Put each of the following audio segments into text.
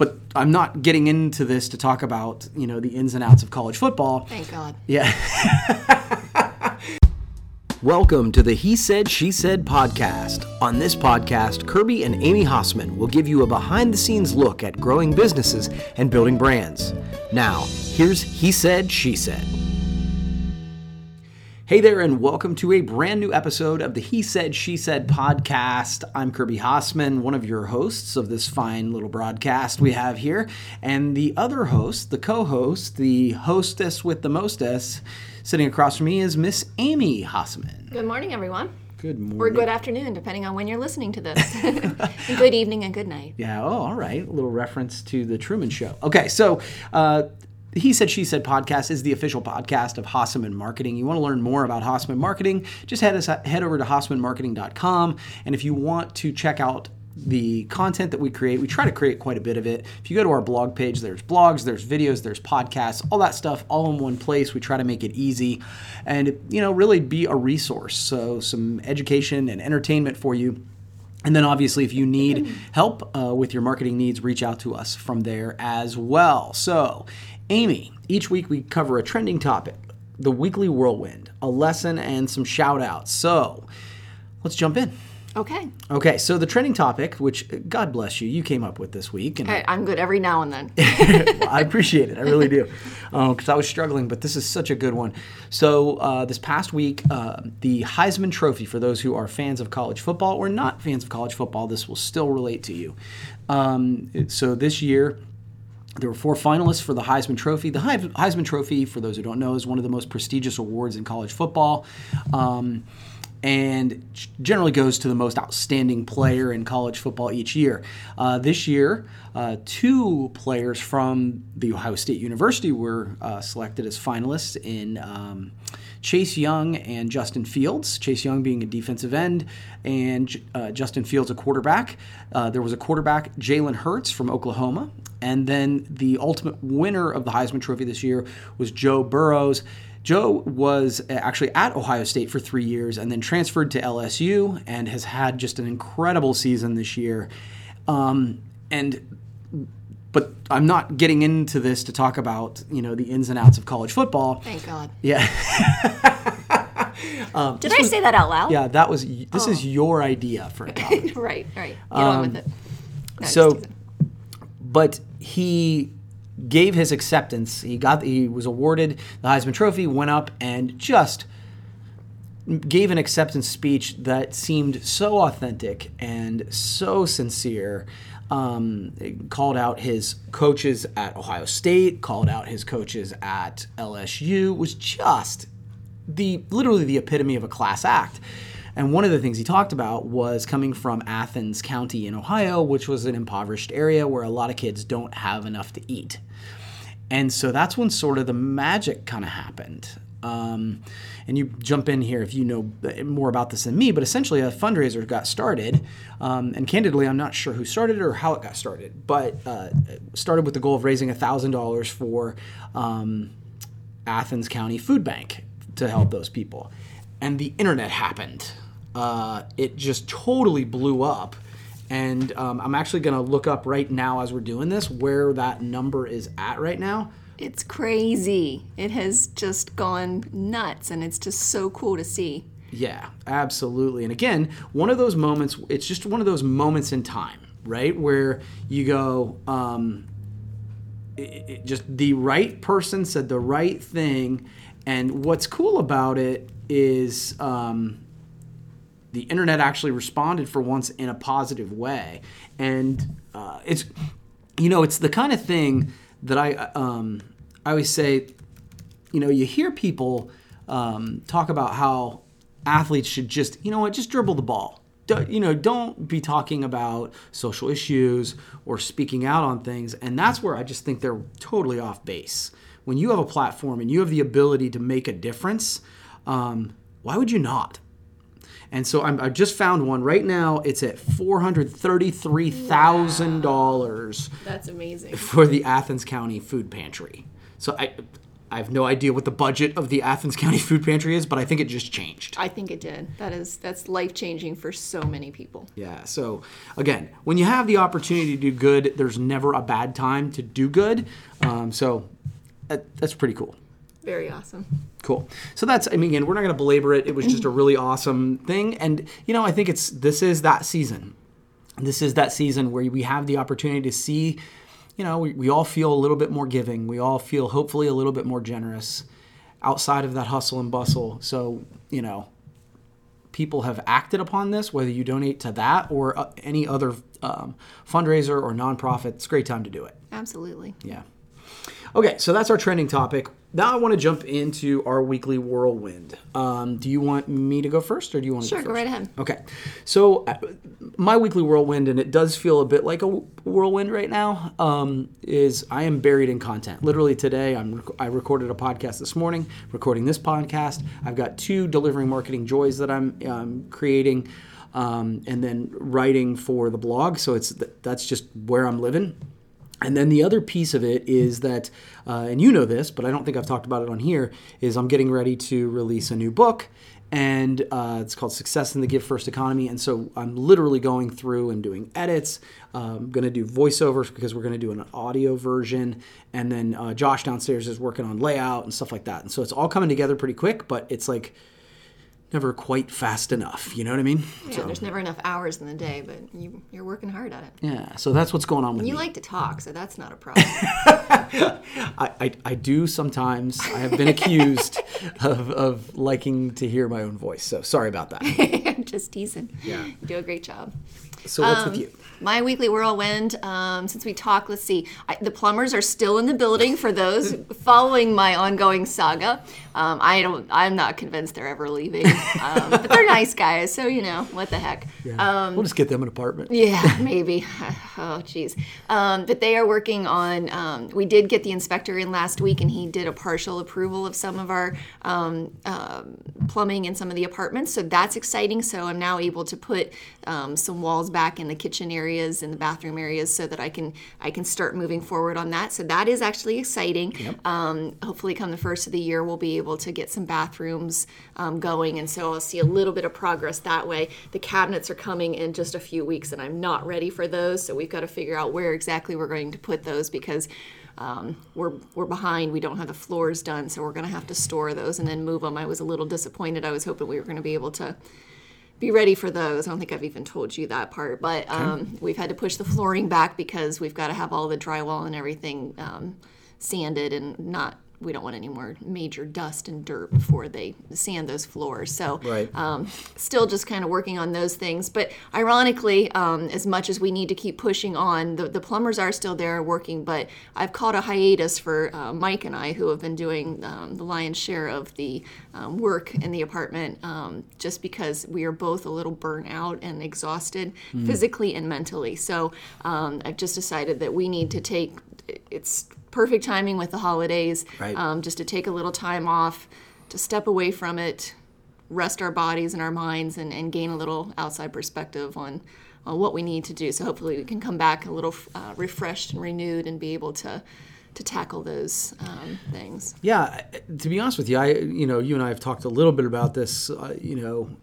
but I'm not getting into this to talk about you know the ins and outs of college football. Thank God. Yeah. Welcome to the He Said, She Said podcast. On this podcast, Kirby and Amy Hasseman will give you a behind the scenes look at growing businesses and building brands. Now, here's He Said, She Said. Hey there, and welcome to a brand new episode of the He Said, She Said podcast. I'm Kirby Hasseman, one of your hosts of this fine little broadcast we have here. And the other host, the co host, the hostess with the mostess, sitting across from me is Miss Amy Hasseman. Good morning, everyone. Good morning. Or good afternoon, depending on when you're listening to this. and good evening and good night. Yeah, oh, all right. A little reference to the Truman Show. Okay, so uh, He Said, She Said podcast is the official podcast of Hasseman Marketing. You want to learn more about Hasseman Marketing, just head, us, head over to hassemanmarketing.com. And if you want to check out the content that we create, we try to create quite a bit of it. If you go to our blog page, there's blogs, there's videos, there's podcasts, all that stuff all in one place. We try to make it easy and, you know, really be a resource. So, some education and entertainment for you. And then, obviously, if you need help uh, with your marketing needs, reach out to us from there as well. So, Amy, each week we cover a trending topic, the weekly whirlwind, a lesson, and some shout outs. So, let's jump in. Okay. Okay, so the trending topic, which God bless you, you came up with this week, and I'm good every now and then. well, I appreciate it. I really do, because I was struggling, but this is such a good one. So uh, this past week, uh, the Heisman Trophy for those who are fans of college football or not fans of college football, this will still relate to you. Um, so this year. There were four finalists for the Heisman Trophy. The Heisman Trophy, for those who don't know, is one of the most prestigious awards in college football. Um, and generally goes to the most outstanding player in college football each year. Uh, this year, uh, two players from the Ohio State University were uh, selected as finalists in um, Chase Young and Justin Fields. Chase Young being a defensive end, and uh, Justin Fields a quarterback. Uh, there was a quarterback, Jalen Hurts from Oklahoma, and then the ultimate winner of the Heisman Trophy this year was Joe Burrows. Joe was actually at Ohio State for three years and then transferred to LSU and has had just an incredible season this year. Um, and but I'm not getting into this to talk about you know the ins and outs of college football. Thank God. Yeah. um, Did I was, say that out loud? Yeah, that was. This oh. is your idea for a topic. right, right. Get um, on with it. No, so, but he gave his acceptance. He got he was awarded the Heisman Trophy, went up and just gave an acceptance speech that seemed so authentic and so sincere. Um, called out his coaches at Ohio State, called out his coaches at LSU. Was just the literally the epitome of a class act. And one of the things he talked about was coming from Athens County in Ohio, which was an impoverished area where a lot of kids don't have enough to eat. And so that's when sort of the magic kind of happened. Um, and you jump in here if you know more about this than me, but essentially a fundraiser got started. Um, and candidly, I'm not sure who started it or how it got started, but uh, started with the goal of raising $1,000 for um, Athens County Food Bank to help those people. And the internet happened. Uh, it just totally blew up and um, I'm actually going to look up right now as we're doing this where that number is at right now. It's crazy. It has just gone nuts, and it's just so cool to see. Yeah, absolutely. And again, one of those moments, it's just one of those moments in time, right? Where you go, um, it, it just the right person said the right thing. And what's cool about it is, um, the internet actually responded for once in a positive way, and uh, it's you know it's the kind of thing that I um, I always say, you know, you hear people um, talk about how athletes should just you know what just dribble the ball. Don't, you know, don't be talking about social issues or speaking out on things, and that's where I just think they're totally off base. When you have a platform and you have the ability to make a difference, um, why would you not? And so I'm, i just found one right now. It's at four hundred thirty-three thousand dollars. That's amazing for the Athens County Food Pantry. So I, I have no idea what the budget of the Athens County Food Pantry is, but I think it just changed. I think it did. That is that's life changing for so many people. Yeah. So again, when you have the opportunity to do good, there's never a bad time to do good. Um, so that, that's pretty cool. Very awesome. Cool. So that's I mean again, we're not going to belabor it. It was just a really awesome thing and you know, I think it's this is that season. This is that season where we have the opportunity to see you know, we, we all feel a little bit more giving. We all feel hopefully a little bit more generous outside of that hustle and bustle. So, you know, people have acted upon this, whether you donate to that or uh, any other um, fundraiser or nonprofit, it's a great time to do it. Absolutely. Yeah. Okay, so that's our trending topic. Now I want to jump into our weekly whirlwind. Um, do you want me to go first, or do you want to Sure, go go right ahead. Okay, so uh, my weekly whirlwind, and it does feel a bit like a whirlwind right now, um, is I am buried in content. Literally today, I'm rec- I recorded a podcast this morning, recording this podcast. I've got two delivering marketing joys that I'm um, creating, um, and then writing for the blog. So it's that's just where I'm living. And then the other piece of it is that, uh, and you know this, but I don't think I've talked about it on here, is I'm getting ready to release a new book. And uh, it's called Success in the Give First Economy. And so I'm literally going through and doing edits. I'm um, going to do voiceovers because we're going to do an audio version. And then uh, Josh downstairs is working on layout and stuff like that. And so it's all coming together pretty quick, but it's like never quite fast enough. You know what I mean? Yeah, there's never enough hours in the day, but you, you're working hard at it. Yeah. So that's what's going on with You me. like to talk, so that's not a problem. I, I, I do sometimes. I have been accused of, of liking to hear my own voice. So sorry about that. I'm just teasing. Yeah. You do a great job. So what's Um, with you? My weekly whirlwind, um, since we talked, let's see. I, the plumbers are still in the building for those following my ongoing saga. Um, I don't, I'm not convinced they're ever leaving. Um, but they're nice guys, so you know, what the heck. Um, we'll just get them an apartment. yeah, maybe. Oh, geez. Um, but they are working on. Um, we did get the inspector in last week, and he did a partial approval of some of our um, um, plumbing in some of the apartments. So that's exciting. So I'm now able to put um, some walls back in the kitchen areas and the bathroom areas, so that I can I can start moving forward on that. So that is actually exciting. Um, hopefully, come the first of the year, we'll be able to get some bathrooms um, going, and so I'll see a little bit of progress that way. The cabinets are coming in just a few weeks, and I'm not ready for those. So we've got to figure out where exactly we're going to put those because um, we're we're behind. We don't have the floors done, so we're going to have to store those and then move them. I was a little disappointed. I was hoping we were going to be able to be ready for those. I don't think I've even told you that part, but um, we've had to push the flooring back because we've got to have all the drywall and everything um, sanded and not. We don't want any more major dust and dirt before they sand those floors. So, Right. um, still just kind of working on those things. But ironically, um, as much as we need to keep pushing on, the, the plumbers are still there working. But I've caught a hiatus for uh, Mike and I, who have been doing um, the lion's share of the um, work in the apartment, um, just because we are both a little burnt out and exhausted physically and mentally. So um, I've just decided that we need to take it's perfect timing with the holidays, Right. um, just to take a little time off, to step away from it, rest our bodies and our minds, and, and gain a little outside perspective on, on what we need to do. So hopefully we can come back a little uh, refreshed and renewed and be able to to tackle those um, things. Yeah, to be honest with you, I you know you and I have talked a little bit about this, uh, you know,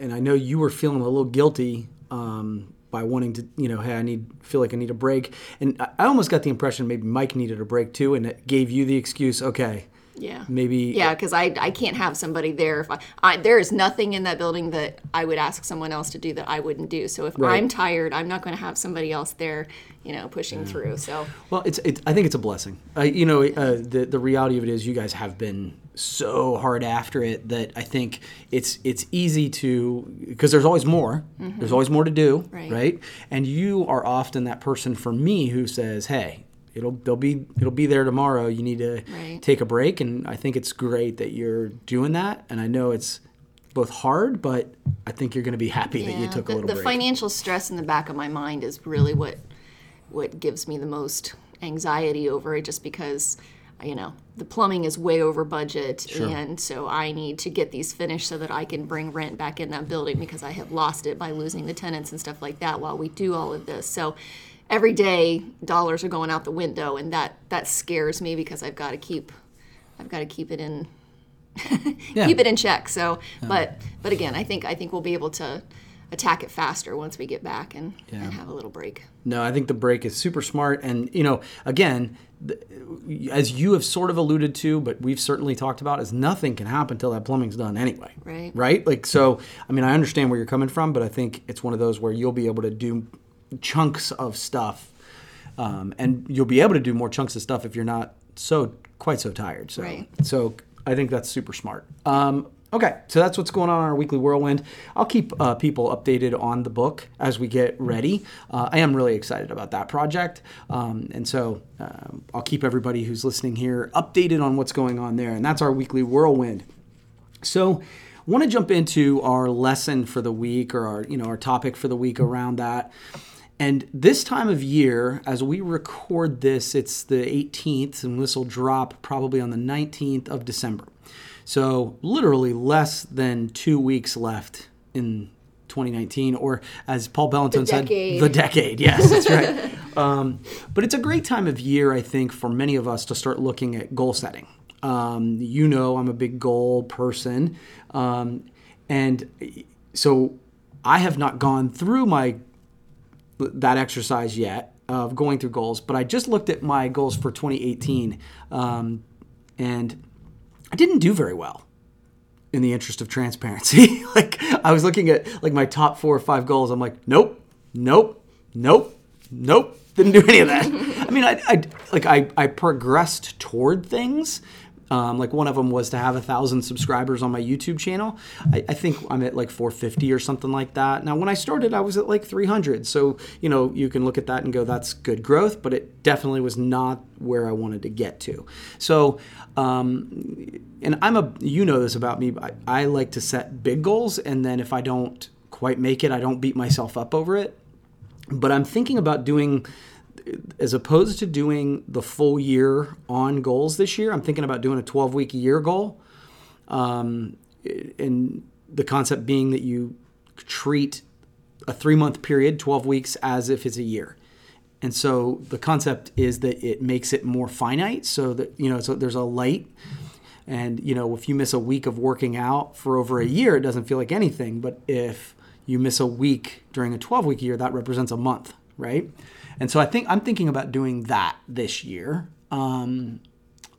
and I know you were feeling a little guilty um, by wanting to, you know, hey, I need feel like I need a break, and I almost got the impression maybe Mike needed a break too, and it gave you the excuse, okay, Yeah. maybe Yeah, because I, I can't have somebody there. If I, I there is nothing in that building that I would ask someone else to do that I wouldn't do. So if Right. I'm tired, I'm not going to have somebody else there, you know, pushing through. So Well, it's, it's I think it's a blessing. Uh, you know, uh, the the reality of it is you guys have been so hard after it that I think it's it's easy to because there's always more. Mm-hmm. There's always more to do, Right. right? And you are often that person for me who says, "Hey, it'll they'll be it'll be there tomorrow. You need to Right. take a break." And I think it's great that you're doing that. And I know it's both hard, but I think you're going to be happy that you took the, a little the break. financial stress in the back of my mind is really what what gives me the most anxiety over it just because you know the plumbing is way over budget and so i need to get these finished so that i can bring rent back in that building because i have lost it by losing the tenants and stuff like that while we do all of this so every day dollars are going out the window and that that scares me because i've got to keep I've got to keep it in Yeah. keep it in check. So, but but again, I think I think we'll be able to attack it faster once we get back and, and have a little break. No, I think the break is super smart. And, you know, again, the, as you have sort of alluded to, but we've certainly talked about, is nothing can happen until that plumbing's done anyway. Right. Right? Like, so, I mean, I understand where you're coming from, but I think it's one of those where you'll be able to do chunks of stuff. Um, and you'll be able to do more chunks of stuff if you're not so quite so tired. So, Right. so I think that's super smart. Um, okay, so that's what's going on in our weekly whirlwind. I'll keep uh, people updated on the book as we get ready. Uh, I am really excited about that project, um, and so um, I'll keep everybody who's listening here updated on what's going on there. And that's our weekly whirlwind. So, I want to jump into our lesson for the week or our, you know, our topic for the week around that. And this time of year, as we record this, it's the 18th, and this will drop probably on the 19th of December. So, literally less than two weeks left in 2019, or as Paul Bellinton said, the decade. Yes, that's right. um, but it's a great time of year, I think, for many of us to start looking at goal setting. Um, you know, I'm a big goal person. Um, and so I have not gone through my that exercise yet of going through goals, but I just looked at my goals for 2018, um, and I didn't do very well. In the interest of transparency, like I was looking at like my top four or five goals, I'm like, nope, nope, nope, nope, didn't do any of that. I mean, I, I like I, I progressed toward things. Um, like one of them was to have a thousand subscribers on my YouTube channel. I, I think I'm at like 450 or something like that. Now, when I started, I was at like 300. So, you know, you can look at that and go, that's good growth, but it definitely was not where I wanted to get to. So, um, and I'm a, you know this about me, I, I like to set big goals. And then if I don't quite make it, I don't beat myself up over it. But I'm thinking about doing as opposed to doing the full year on goals this year, I'm thinking about doing a 12 week year goal. Um, and the concept being that you treat a three month period, 12 weeks, as if it's a year. And so the concept is that it makes it more finite so that, you know, so there's a light. And, you know, if you miss a week of working out for over a year, it doesn't feel like anything. But if you miss a week during a 12 week year, that represents a month, right? And so I think I'm thinking about doing that this year. Um,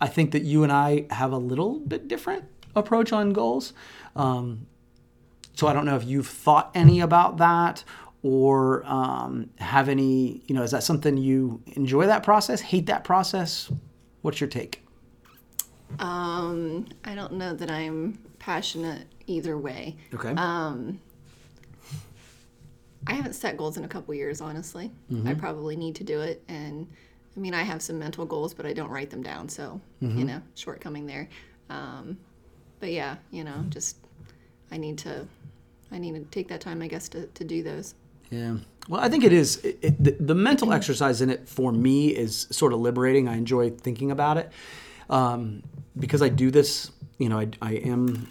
I think that you and I have a little bit different approach on goals. Um, so I don't know if you've thought any about that or um, have any, you know, is that something you enjoy that process, hate that process? What's your take? Um, I don't know that I'm passionate either way. Okay. I haven't set goals in a couple years, honestly. I probably need to do it. And I mean, I have some mental goals, but I don't write them down. So, you know, shortcoming there. Um, but yeah, you know, just I need to, I need to take that time, I guess, to, to do those. Yeah. Well, I think it is. It, it, the, the mental exercise in it for me is sort of liberating. I enjoy thinking about it um, because I do this. You know, I, I am.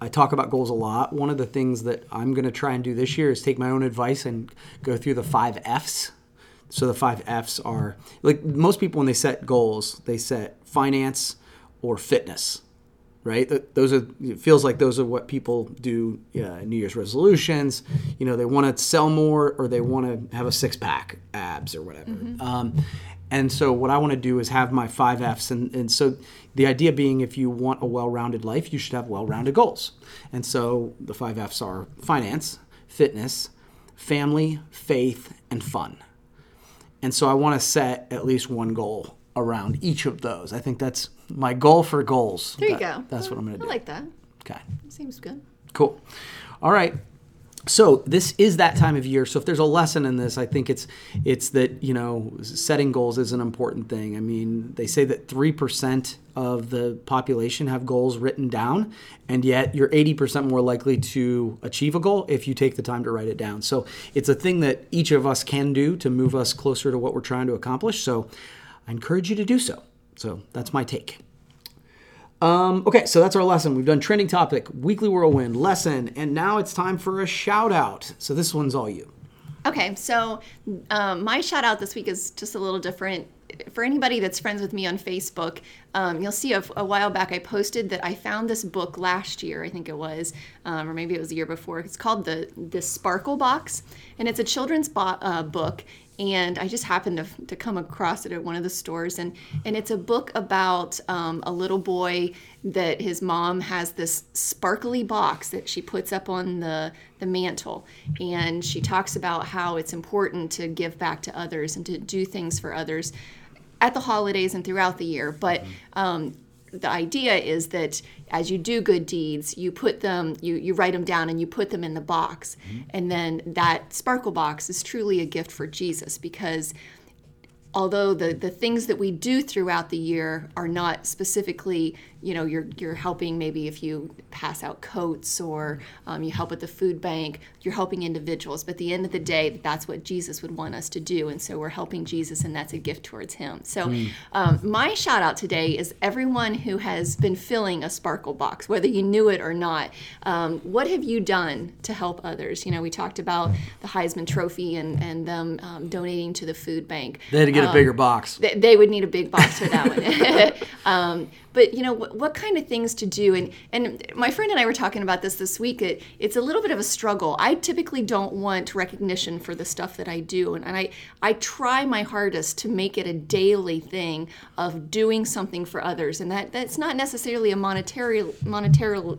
I talk about goals a lot. One of the things that I'm going to try and do this year is take my own advice and go through the five F's. So the five F's are like most people when they set goals, they set finance or fitness right? Those are it feels like those are what people do. New Year's resolutions. You know, they want to sell more or they want to have a six pack, abs or whatever. Um, and so what I want to do is have my five Fs, and, and so the idea being, if you want a well-rounded life, you should have well-rounded goals. And so the five Fs are finance, fitness, family, faith, and fun. And so I want to set at least one goal around each of those. I think that's my goal for goals. There you That- go. That's what I'm going to do. I like that. Okay. Seems good. Cool. All right. So this is that time of year. So if there's a lesson in this, I think it's it's that you know setting goals is an important thing. I mean, they say that three percent of the population have goals written down, and yet you're eighty percent more likely to achieve a goal if you take the time to write it down. So it's a thing that each of us can do to move us closer to what we're trying to accomplish. So I encourage you to do so. So that's my take. Um, okay, so that's our lesson. We've done trending topic, weekly whirlwind, lesson, and now it's time for a shout out. So this one's all you. Okay, so um, my shout out this week is just a little different. For anybody that's friends with me on Facebook, um, you'll see a, a, while back I posted that I found this book last year, I think it was, um, or maybe it was the year before. It's called the the Sparkle Box, and it's a children's bo- uh, book. And I just happened to, to come across it at one of the stores, and and it's a book about um, a little boy that his mom has this sparkly box that she puts up on the the mantle, and she talks about how it's important to give back to others and to do things for others at the holidays and throughout the year. But um, the idea is that as you do good deeds, you put them, you, you write them down and you put them in the box. Mm-hmm. And then that sparkle box is truly a gift for Jesus because although the, the things that we do throughout the year are not specifically you know you're you're helping maybe if you pass out coats or um, you help at the food bank you're helping individuals. But at the end of the day that's what jesus would want us to do. And so we're helping jesus and that's a gift towards him. So mm. um, my shout out today is everyone who has been filling a sparkle box whether you knew it or not. Um, what have you done to help others? You know we talked about the heisman trophy and and them um, donating to the food bank. They had to get a bigger box. they, they, would need a big box for that one. Um, but you know what, what, kind of things to do and and my friend and i were talking about this this week it, it's a little bit of a struggle i typically don't want recognition for the stuff that i do and, and i i try my hardest to make it a daily thing of doing something for others and that that's not necessarily a monetary monetary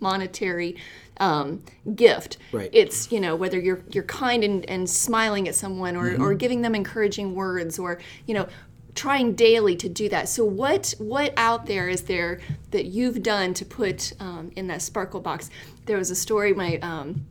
monetary um, gift. Right. It's you know whether you're you're kind and, and smiling at someone or, mm-hmm. or giving them encouraging words or you know trying daily to do that. So what what out there is there that you've done to put um, in that sparkle box? There was a story my um,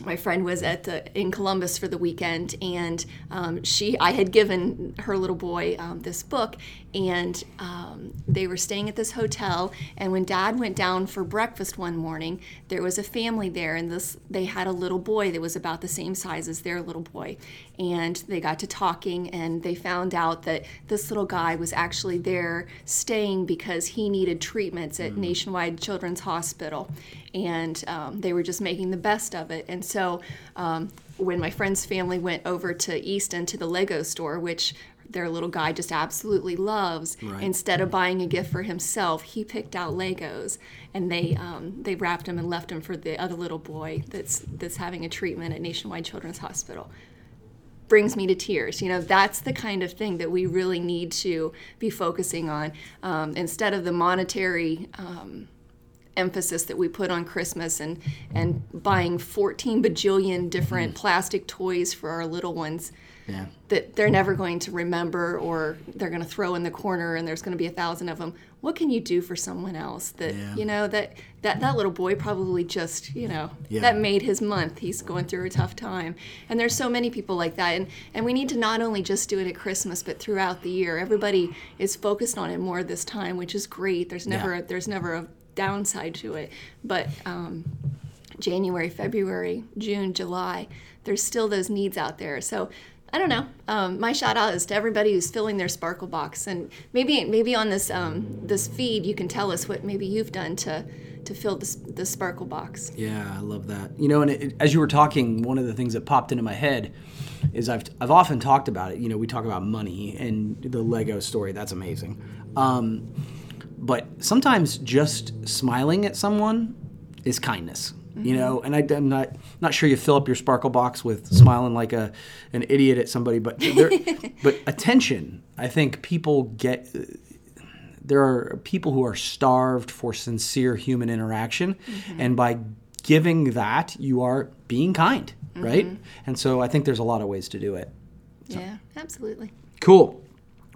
my friend was at the, in Columbus for the weekend, and um, she I had given her little boy um, this book, and um, they were staying at this hotel. And when Dad went down for breakfast one morning, there was a family there, and this they had a little boy that was about the same size as their little boy, and they got to talking, and they found out that this little guy was actually there staying because he needed treatments at mm-hmm. Nationwide Children's Hospital, and um, they were just making the best of it. And so um, when my friend's family went over to Easton to the Lego store, which their little guy just absolutely loves. Right. Instead of buying a gift for himself, he picked out Legos, and they um, they wrapped him and left him for the other little boy that's that's having a treatment at Nationwide Children's Hospital. Brings me to tears. You know, that's the kind of thing that we really need to be focusing on um, instead of the monetary. Um, emphasis that we put on Christmas and and buying 14 bajillion different mm-hmm. plastic toys for our little ones yeah. that they're never going to remember or they're going to throw in the corner and there's going to be a thousand of them what can you do for someone else that yeah. you know that that that little boy probably just you know yeah. that made his month he's going through a tough time and there's so many people like that and and we need to not only just do it at christmas but throughout the year everybody is focused on it more this time which is great there's never there's never a downside to it. But um, January, February, June, July, there's still those needs out there. So I don't know. Um, my shout out is to everybody who's filling their sparkle box, and maybe maybe on this um, this feed you can tell us what maybe you've done to to fill this the sparkle box. Yeah, I love that. You know, and it, as you were talking, one of the things that popped into my head is I've I've often talked about it. You know, we talk about money and the Lego story. That's amazing. Um, but sometimes just smiling at someone is kindness. Mm-hmm. You know, and I, am not not sure you fill up your sparkle box with smiling like a an idiot at somebody, but but attention. I think people get there are people who are starved for sincere human interaction, mm-hmm. and by giving that, you are being kind, mm-hmm. right? And so I think there's a lot of ways to do it. So. Yeah, absolutely. Cool.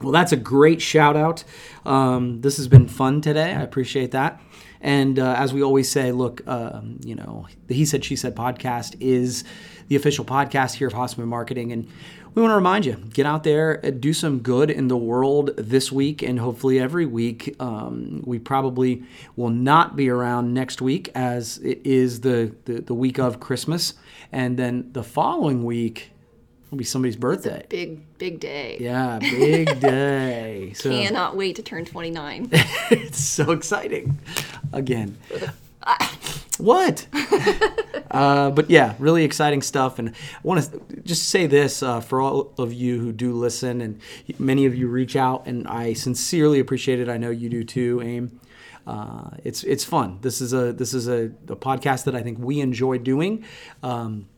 Well, that's a great shout out. Um, this has been fun today. I appreciate that. And uh, as we always say, look, um, you know, the He Said, She Said podcast is the official podcast here of Hasseman Marketing. And we want to remind you get out there, do some good in the world this week and hopefully every week. Um, we probably will not be around next week as it is the, the, the week of Christmas. And then the following week, It'll be somebody's birthday. big, big day. Yeah, big day. So, Cannot wait to turn 29. it's so exciting. Again. What? uh, but yeah, really exciting stuff. And I want to just say this uh, for all of you who do listen, and many of you reach out, and I sincerely appreciate it. I know you do too, Aim. Uh, it's it's fun. This is a this is a, a podcast that I think we enjoy doing. Um,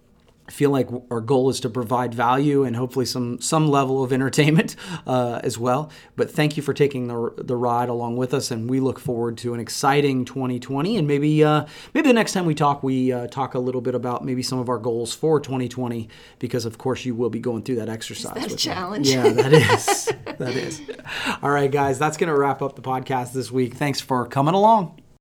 feel like our goal is to provide value and hopefully some some level of entertainment uh, as well. But thank you for taking the, the ride along with us, and we look forward to an exciting 2020. And maybe uh, maybe the next time we talk, we uh, talk a little bit about maybe some of our goals for 2020, because of course you will be going through that exercise. Is that a challenge? Me. Yeah, that is. that is. All right, guys, that's going to wrap up the podcast this week. Thanks for coming along.